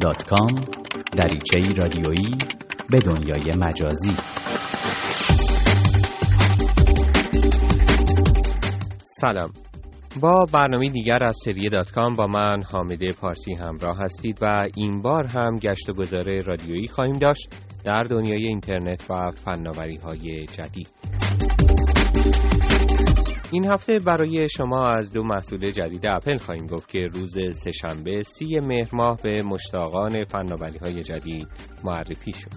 دات دریچه رادیویی به دنیای مجازی. سلام. با برنامه دیگر از سری دات کام با من حامده پارسی همراه هستید و این بار هم گشت و گذار رادیویی خواهیم داشت در دنیای اینترنت و فناوری های جدید. این هفته برای شما از دو محصول جدید اپل خواهیم گفت که روز سهشنبه سی مهر ماه به مشتاقان فناوری های جدید معرفی شد.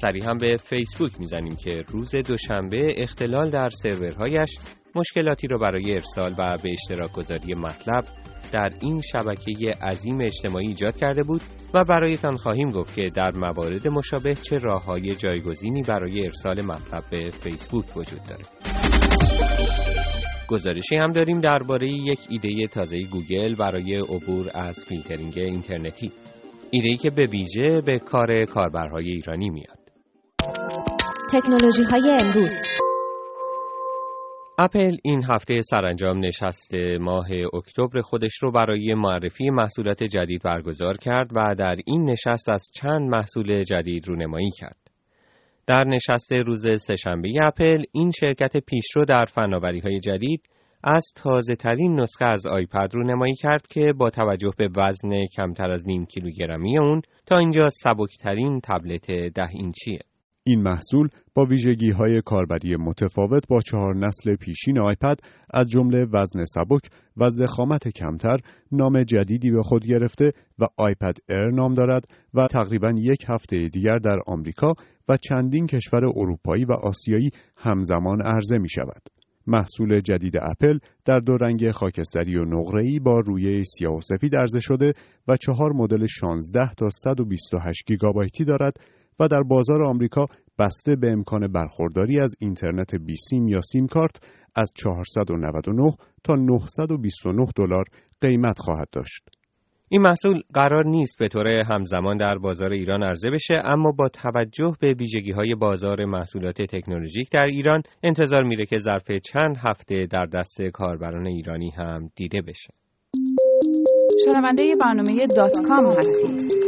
سری هم به فیسبوک می‌زنیم که روز دوشنبه اختلال در سرورهایش مشکلاتی را برای ارسال و به اشتراک گذاری مطلب در این شبکه عظیم اجتماعی ایجاد کرده بود و برایتان خواهیم گفت که در موارد مشابه چه راه های جایگزینی برای ارسال مطلب به فیسبوک وجود دارد. گزارشی هم داریم درباره یک ایده تازه گوگل برای عبور از فیلترینگ اینترنتی. ایده که به ویژه به کار کاربرهای ایرانی میاد. تکنولوژی های امروز اپل این هفته سرانجام نشست ماه اکتبر خودش رو برای معرفی محصولات جدید برگزار کرد و در این نشست از چند محصول جدید رونمایی کرد. در نشست روز سهشنبه اپل این شرکت پیشرو در فناوری های جدید از تازه ترین نسخه از آیپد رونمایی کرد که با توجه به وزن کمتر از نیم کیلوگرمی اون تا اینجا سبکترین تبلت ده اینچیه. این محصول با ویژگی های کاربری متفاوت با چهار نسل پیشین آیپد از جمله وزن سبک و ضخامت کمتر نام جدیدی به خود گرفته و آیپد ایر نام دارد و تقریبا یک هفته دیگر در آمریکا و چندین کشور اروپایی و آسیایی همزمان عرضه می شود. محصول جدید اپل در دو رنگ خاکستری و نقره‌ای با رویه سیاه و سفید عرضه شده و چهار مدل 16 تا 128 گیگابایتی دارد و در بازار آمریکا بسته به امکان برخورداری از اینترنت بی سیم یا سیم کارت از 499 تا 929 دلار قیمت خواهد داشت. این محصول قرار نیست به طور همزمان در بازار ایران عرضه بشه اما با توجه به ویژگی های بازار محصولات تکنولوژیک در ایران انتظار میره که ظرف چند هفته در دست کاربران ایرانی هم دیده بشه. شنونده برنامه دات کام هستید.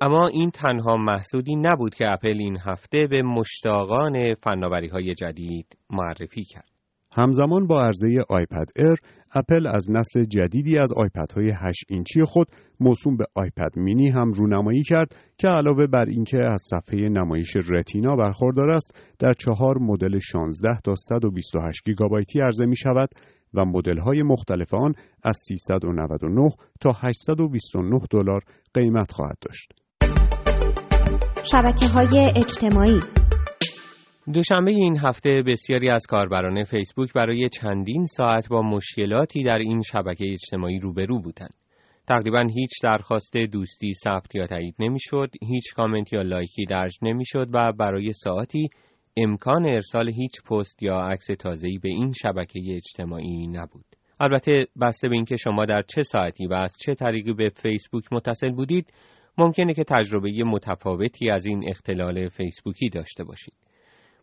اما این تنها محصولی نبود که اپل این هفته به مشتاقان فناوری های جدید معرفی کرد. همزمان با عرضه آیپد ایر، اپل از نسل جدیدی از آیپد های 8 اینچی خود موسوم به آیپد مینی هم رونمایی کرد که علاوه بر اینکه از صفحه نمایش رتینا برخوردار است، در چهار مدل 16 تا 128 گیگابایتی عرضه می شود و مدل های مختلف آن از 399 تا 829 دلار قیمت خواهد داشت. شبکه های اجتماعی دوشنبه این هفته بسیاری از کاربران فیسبوک برای چندین ساعت با مشکلاتی در این شبکه اجتماعی روبرو بودند. تقریبا هیچ درخواست دوستی ثبت یا تایید نمی‌شد، هیچ کامنت یا لایکی درج نمی‌شد و برای ساعتی امکان ارسال هیچ پست یا عکس تازه‌ای به این شبکه اجتماعی نبود. البته بسته به اینکه شما در چه ساعتی و از چه طریقی به فیسبوک متصل بودید، ممکنه که تجربه متفاوتی از این اختلال فیسبوکی داشته باشید.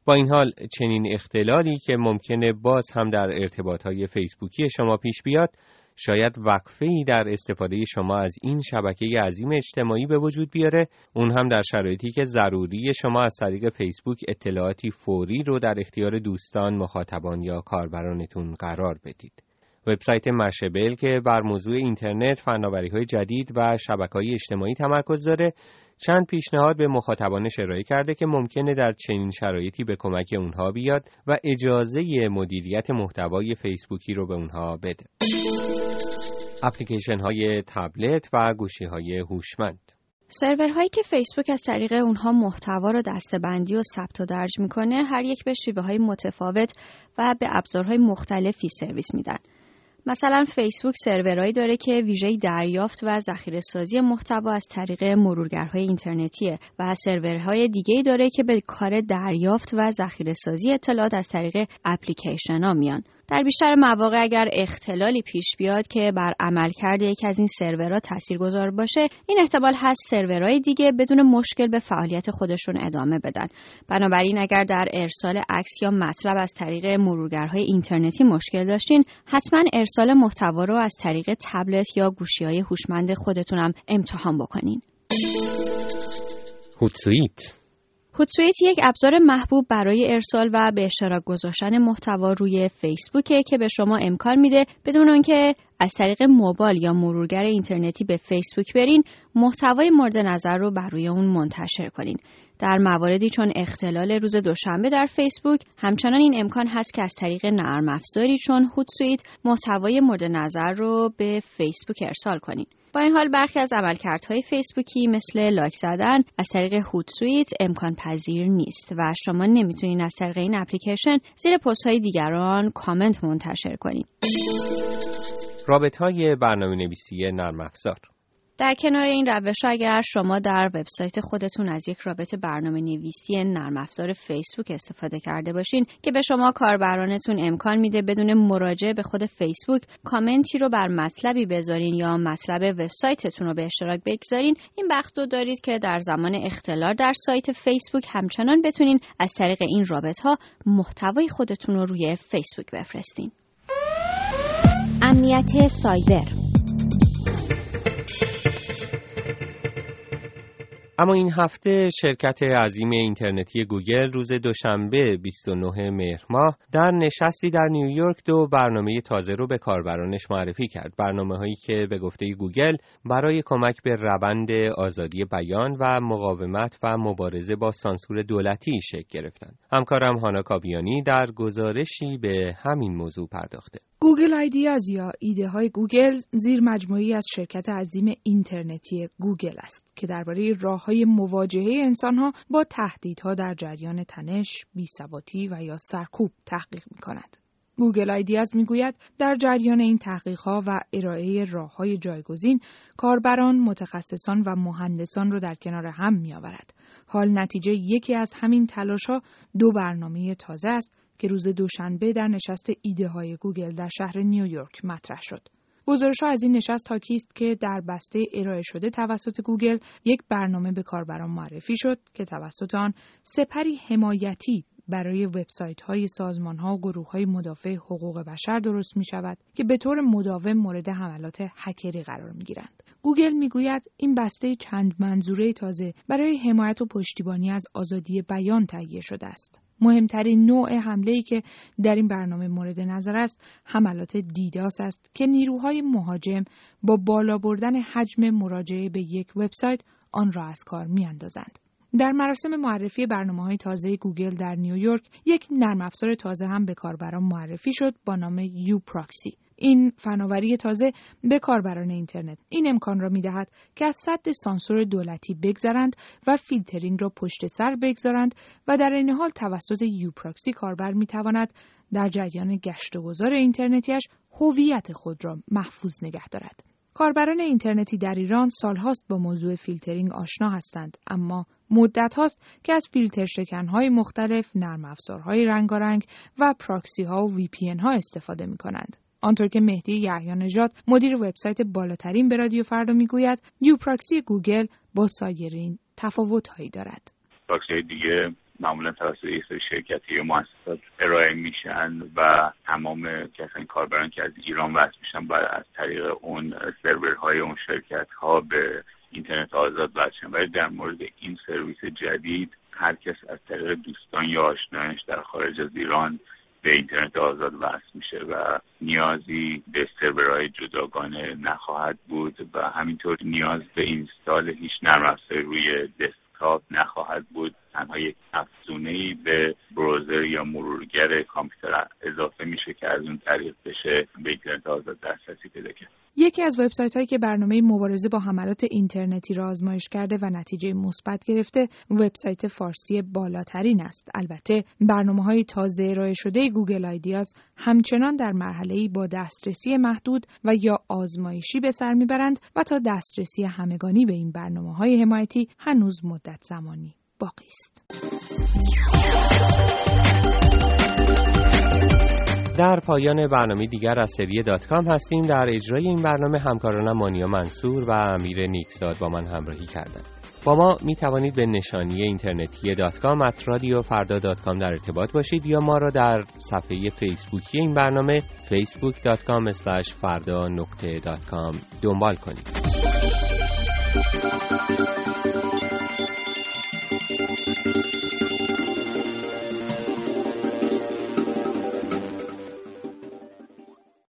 با این حال چنین اختلالی که ممکنه باز هم در ارتباطهای فیسبوکی شما پیش بیاد شاید وقفه ای در استفاده شما از این شبکه عظیم اجتماعی به وجود بیاره اون هم در شرایطی که ضروری شما از طریق فیسبوک اطلاعاتی فوری رو در اختیار دوستان، مخاطبان یا کاربرانتون قرار بدید. وبسایت مشبل که بر موضوع اینترنت، فناوری های جدید و شبکه های اجتماعی تمرکز داره چند پیشنهاد به مخاطبانش ارائه کرده که ممکنه در چنین شرایطی به کمک اونها بیاد و اجازه مدیریت محتوای فیسبوکی رو به اونها بده. اپلیکیشن های تبلت و گوشی های هوشمند سرورهایی که فیسبوک از طریق اونها محتوا رو دستبندی و ثبت و درج می‌کنه هر یک به شیوه های متفاوت و به ابزارهای مختلفی سرویس میدن. مثلا فیسبوک سرورهایی داره که ویژه دریافت و ذخیره سازی محتوا از طریق مرورگرهای اینترنتیه و سرورهای دیگه داره که به کار دریافت و ذخیره سازی اطلاعات از طریق اپلیکیشن ها میان. در بیشتر مواقع اگر اختلالی پیش بیاد که بر عملکرد یکی از این سرورها تاثیرگذار باشه این احتمال هست سرورهای دیگه بدون مشکل به فعالیت خودشون ادامه بدن. بنابراین اگر در ارسال عکس یا مطلب از طریق مرورگرهای اینترنتی مشکل داشتین حتما ارسال محتوا رو از طریق تبلت یا گوشی های هوشمند خودتونم امتحان بکنین. هوتسویت یک ابزار محبوب برای ارسال و به اشتراک گذاشتن محتوا روی فیسبوکه که به شما امکان میده بدون آنکه از طریق موبایل یا مرورگر اینترنتی به فیسبوک برین محتوای مورد نظر رو بر روی اون منتشر کنین. در مواردی چون اختلال روز دوشنبه در فیسبوک همچنان این امکان هست که از طریق نرم افزاری چون Hootsuite محتوای مورد نظر رو به فیسبوک ارسال کنین با این حال برخی از عملکردهای فیسبوکی مثل لایک زدن از طریق Hootsuite امکان پذیر نیست و شما نمی‌تونین از طریق این اپلیکیشن زیر پست های دیگران کامنت منتشر کنید. رابط های برنامه نویسی نرم افزار در کنار این روش اگر شما در وبسایت خودتون از یک رابط برنامه نویسی نرم افزار فیسبوک استفاده کرده باشین که به شما کاربرانتون امکان میده بدون مراجعه به خود فیسبوک کامنتی رو بر مطلبی بذارین یا مطلب وبسایتتون رو به اشتراک بگذارین. این بخت رو دارید که در زمان اختلال در سایت فیسبوک همچنان بتونین از طریق این رابط ها محتوای خودتون رو روی فیسبوک بفرستین. امنیت سایبر. اما این هفته شرکت عظیم اینترنتی گوگل روز دوشنبه 29 مهر ماه در نشستی در نیویورک دو برنامه تازه رو به کاربرانش معرفی کرد. برنامه هایی که به گفته گوگل برای کمک به روند آزادی بیان و مقاومت و مبارزه با سانسور دولتی شکل گرفتند. همکارم هانا کاویانی در گزارشی به همین موضوع پرداخته. Google Ideas یا ایده های گوگل زیر مجموعه‌ای از شرکت عظیم اینترنتی گوگل است که درباره راه های مواجهه انسان ها با تهدیدها در جریان تنش، بیثباتی و یا سرکوب تحقیق می کند. Google Ideas می‌گوید در جریان این تحقیق ها و ارائه راه های جایگزین کاربران، متخصصان و مهندسان را در کنار هم می آورد. حال نتیجه یکی از همین تلاش ها دو برنامه تازه است که روز دوشنبه در نشست ایده های گوگل در شهر نیویورک مطرح شد. گزارش از این نشست حاکی است که در بسته ارائه شده توسط گوگل یک برنامه به کاربران معرفی شد که توسط آن سپری حمایتی برای وبسایت های سازمان ها و گروه های مدافع حقوق بشر درست می شود که به طور مداوم مورد حملات هکری قرار می گیرند. گوگل می گوید این بسته چند منظوره تازه برای حمایت و پشتیبانی از آزادی بیان تهیه شده است. مهمترین نوع حمله که در این برنامه مورد نظر است حملات DDoS است که نیروهای مهاجم با بالا بردن حجم مراجعه به یک وبسایت آن را از کار میاندازند. در مراسم معرفی برنامه های تازه گوگل در نیویورک یک نرم افزار تازه هم به کاربران معرفی شد با نام uProxy. این فناوری تازه به کاربران اینترنت این امکان را می‌دهد که از سد سانسور دولتی بگذرند و فیلترینگ را پشت سر بگذارند و در این حال توسط uProxy کاربر می‌تواند در جریان گشت و گذار اینترنتیش هویت خود را محفوظ نگه دارد. کاربران اینترنتی در ایران سالهاست با موضوع فیلترینگ آشنا هستند اما مدت هاست که از فیلتر های مختلف نرم افزارهای رنگارنگ و پراکسی ها و VPN ها استفاده می کنند. آنطور که مهدی یحیی نژاد مدیر وبسایت بالاترین به رادیو فردا می‌گوید پراکسی گوگل با سایرین تفاوتهایی دارد پراکسی دیگه معمولا توسط یک سری شرکتی یا مؤسسات ارائه میشن و تمام کسانی کاربران که از ایران وصل میشن باید از طریق اون سرورهای اون شرکت ها به اینترنت آزاد وصل ولی در مورد این سرویس جدید هر کس از طریق دوستان یا آشنایش در خارج از ایران به اینترنت آزاد وصل میشه و نیازی به سرورهای جداگانه نخواهد بود و همینطور نیاز به install هیچ نرم‌افزاری روی دسکتاپ نخواهد بود. تنها یک افزونه به browser یا مرورگر کامپیوتر اضافه میشه که از اون طریق بشه به اینترنت آزاد دسترسی پیدا کرد. یکی از وبسایت هایی که برنامه مبارزه با حملات اینترنتی را آزمایش کرده و نتیجه مثبت گرفته وبسایت فارسی بالاترین است. البته برنامه های تازه ارائه شده گوگل آیدیاز همچنان در مرحله با دسترسی محدود و یا آزمایشی به سر می‌برند و تا دسترسی همگانی به این برنامه های حمایتی هنوز مدت زمانی. باقی است. در پایان برنامه دیگر از سری دات کام هستیم. در اجرای این برنامه همکارانم مانیا منصور و امیر نیکزاد با من همراهی کردند. با ما می توانید به نشانی اینترنتی dotcom at radiofarda dot com در ارتباط باشید یا ما را در صفحه فیسبوکی این برنامه facebook.com فردا نقطه دات کام دنبال کنید.